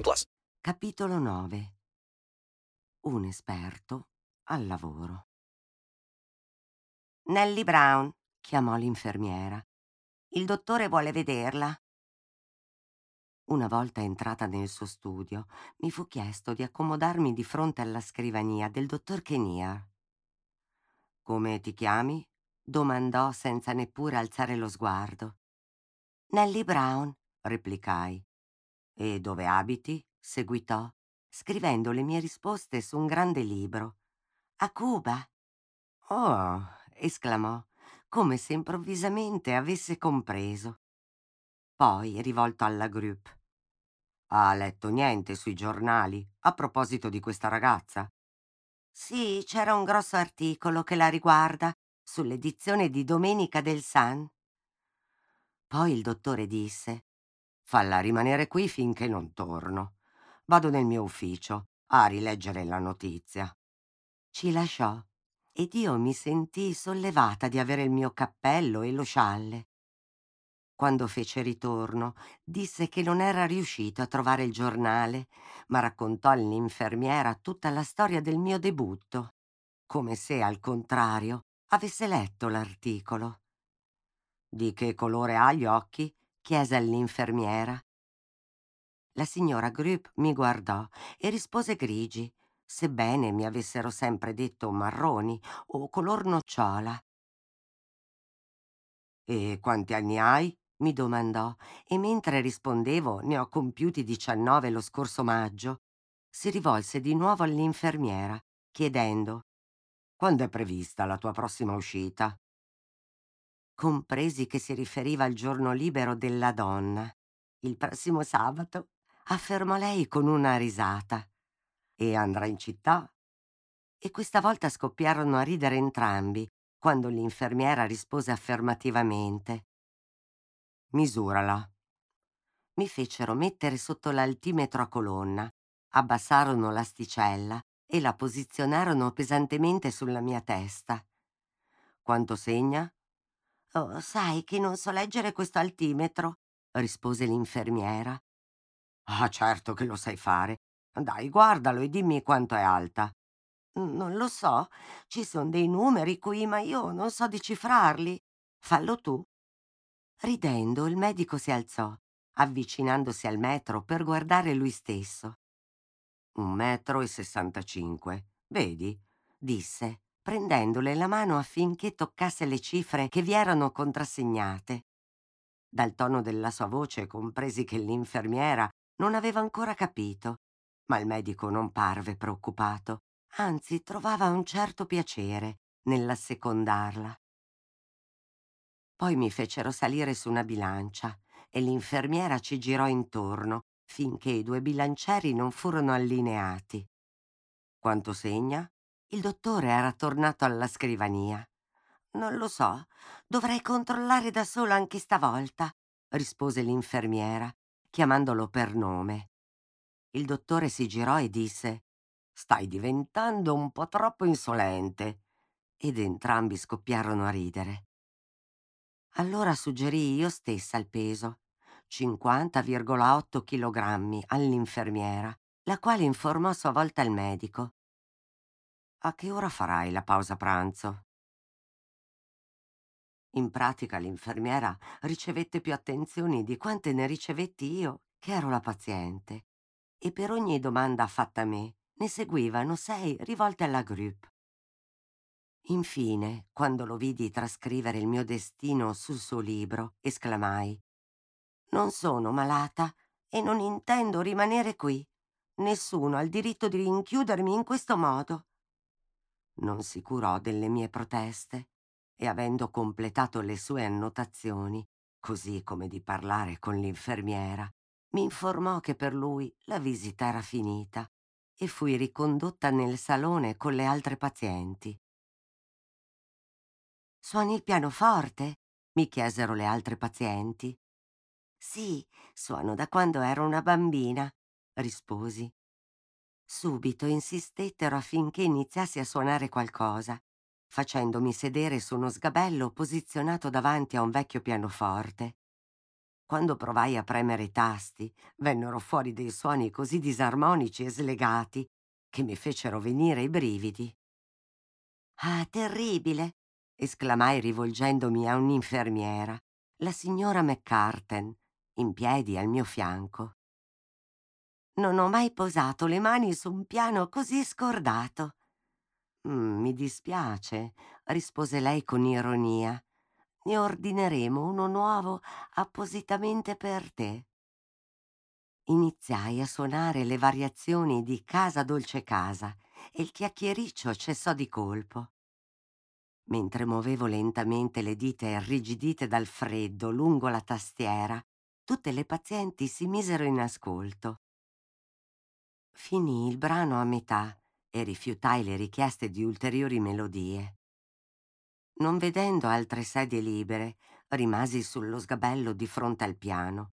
plus. Capitolo 9 Un esperto al lavoro. Nellie Brown, chiamò l'infermiera. Il dottore vuole vederla. Una volta entrata nel suo studio, mi fu chiesto di accomodarmi di fronte alla scrivania del dottor Kenia. Come ti chiami? domandò senza neppure alzare lo sguardo. Nellie Brown, replicai. E dove abiti? seguitò, scrivendo le mie risposte su un grande libro. A Cuba. Oh, esclamò, come se improvvisamente avesse compreso. Poi, rivolto alla group. Ha letto niente sui giornali a proposito di questa ragazza? Sì, c'era un grosso articolo che la riguarda sull'edizione di domenica del Sun. Poi il dottore disse: Falla rimanere qui finché non torno. Vado nel mio ufficio a rileggere la notizia. Ci lasciò ed io mi sentii sollevata di avere il mio cappello e lo scialle. Quando fece ritorno, disse che non era riuscito a trovare il giornale, ma raccontò all'infermiera tutta la storia del mio debutto, come se, al contrario, avesse letto l'articolo. Di che colore ha gli occhi? Chiese all'infermiera. La signora Grupp mi guardò e rispose grigi, sebbene mi avessero sempre detto marroni o color nocciola. E quanti anni hai? mi domandò, e mentre rispondevo ne ho compiuti diciannove lo scorso maggio, si rivolse di nuovo all'infermiera, chiedendo Quando è prevista la tua prossima uscita? Compresi che si riferiva al giorno libero della donna. Il prossimo sabato, affermò lei con una risata. E andrà in città? E questa volta scoppiarono a ridere entrambi, quando l'infermiera rispose affermativamente. Misurala. Mi fecero mettere sotto l'altimetro a colonna, abbassarono l'asticella e la posizionarono pesantemente sulla mia testa. Quanto segna? Oh, sai che non so leggere questo altimetro, rispose l'infermiera. Ah, certo che lo sai fare. Dai, guardalo e dimmi quanto è alta. Non lo so, ci sono dei numeri qui, ma io non so decifrarli. Fallo tu. Ridendo, il medico si alzò, avvicinandosi al metro per guardare lui stesso. Un metro e sessantacinque. Vedi? disse, prendendole la mano affinché toccasse le cifre che vi erano contrassegnate. Dal tono della sua voce compresi che l'infermiera non aveva ancora capito, ma il medico non parve preoccupato, anzi trovava un certo piacere nell'assecondarla. Poi mi fecero salire su una bilancia e l'infermiera ci girò intorno finché i due bilancieri non furono allineati. Quanto segna? Il dottore era tornato alla scrivania. Non lo so, dovrei controllare da solo anche stavolta, rispose l'infermiera, chiamandolo per nome. Il dottore si girò e disse Stai diventando un po' troppo insolente. Ed entrambi scoppiarono a ridere. Allora suggerii io stessa il peso, 50,8 kg all'infermiera, la quale informò a sua volta il medico. A che ora farai la pausa pranzo? In pratica l'infermiera ricevette più attenzioni di quante ne ricevetti io, che ero la paziente. e per ogni domanda fatta a me ne seguivano sei rivolte alla Grupp. Infine, quando lo vidi trascrivere il mio destino sul suo libro, esclamai Non sono malata e non intendo rimanere qui. Nessuno ha il diritto di rinchiudermi in questo modo. Non si curò delle mie proteste e avendo completato le sue annotazioni, così come di parlare con l'infermiera, mi informò che per lui la visita era finita e fui ricondotta nel salone con le altre pazienti. Suoni il pianoforte? mi chiesero le altre pazienti. Sì, suono da quando ero una bambina, risposi. Subito insistettero affinché iniziassi a suonare qualcosa, facendomi sedere su uno sgabello posizionato davanti a un vecchio pianoforte. Quando provai a premere i tasti, vennero fuori dei suoni così disarmonici e slegati che mi fecero venire i brividi. Ah, terribile! esclamai rivolgendomi a un'infermiera, la signora McCarten, in piedi al mio fianco. Non ho mai posato le mani su un piano così scordato. Mm, mi dispiace, rispose lei con ironia. Ne ordineremo uno nuovo appositamente per te. Iniziai a suonare le variazioni di Casa Dolce Casa e il chiacchiericcio cessò di colpo. Mentre muovevo lentamente le dita irrigidite dal freddo lungo la tastiera, tutte le pazienti si misero in ascolto. Finì il brano a metà e rifiutai le richieste di ulteriori melodie. Non vedendo altre sedie libere, rimasi sullo sgabello di fronte al piano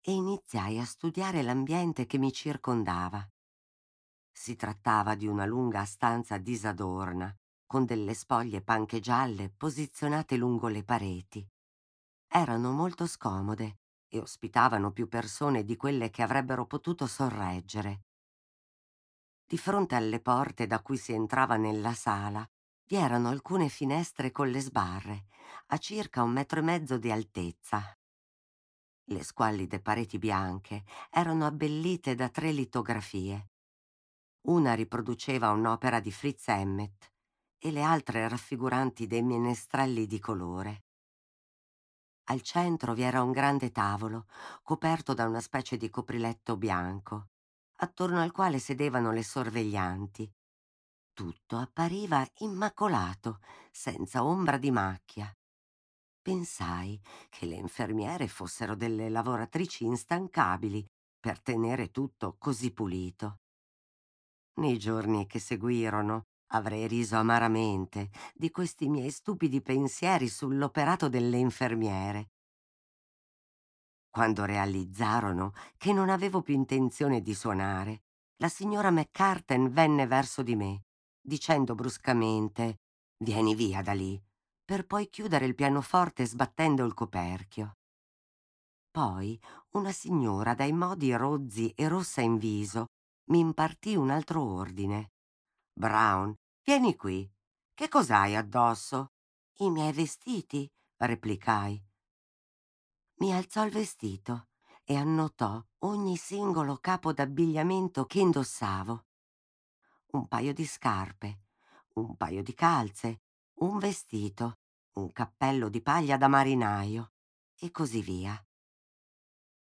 e iniziai a studiare l'ambiente che mi circondava. Si trattava di una lunga stanza disadorna, con delle spoglie panche gialle posizionate lungo le pareti. Erano molto scomode e ospitavano più persone di quelle che avrebbero potuto sorreggere. Di fronte alle porte da cui si entrava nella sala vi erano alcune finestre con le sbarre, a circa un metro e mezzo di altezza. Le squallide pareti bianche erano abbellite da tre litografie. Una riproduceva un'opera di Fritz Emmet, e le altre raffiguranti dei menestrelli di colore. Al centro vi era un grande tavolo, coperto da una specie di copriletto bianco, attorno al quale sedevano le sorveglianti. Tutto appariva immacolato, senza ombra di macchia. Pensai che le infermiere fossero delle lavoratrici instancabili per tenere tutto così pulito. Nei giorni che seguirono Avrei riso amaramente di questi miei stupidi pensieri sull'operato delle infermiere. Quando realizzarono che non avevo più intenzione di suonare, la signora McCarten venne verso di me, dicendo bruscamente Vieni via da lì, per poi chiudere il pianoforte sbattendo il coperchio. Poi una signora dai modi rozzi e rossa in viso mi impartì un altro ordine. Brown Vieni qui. Che cos'hai addosso? I miei vestiti, replicai. Mi alzò il vestito e annotò ogni singolo capo d'abbigliamento che indossavo. Un paio di scarpe, un paio di calze, un vestito, un cappello di paglia da marinaio e così via.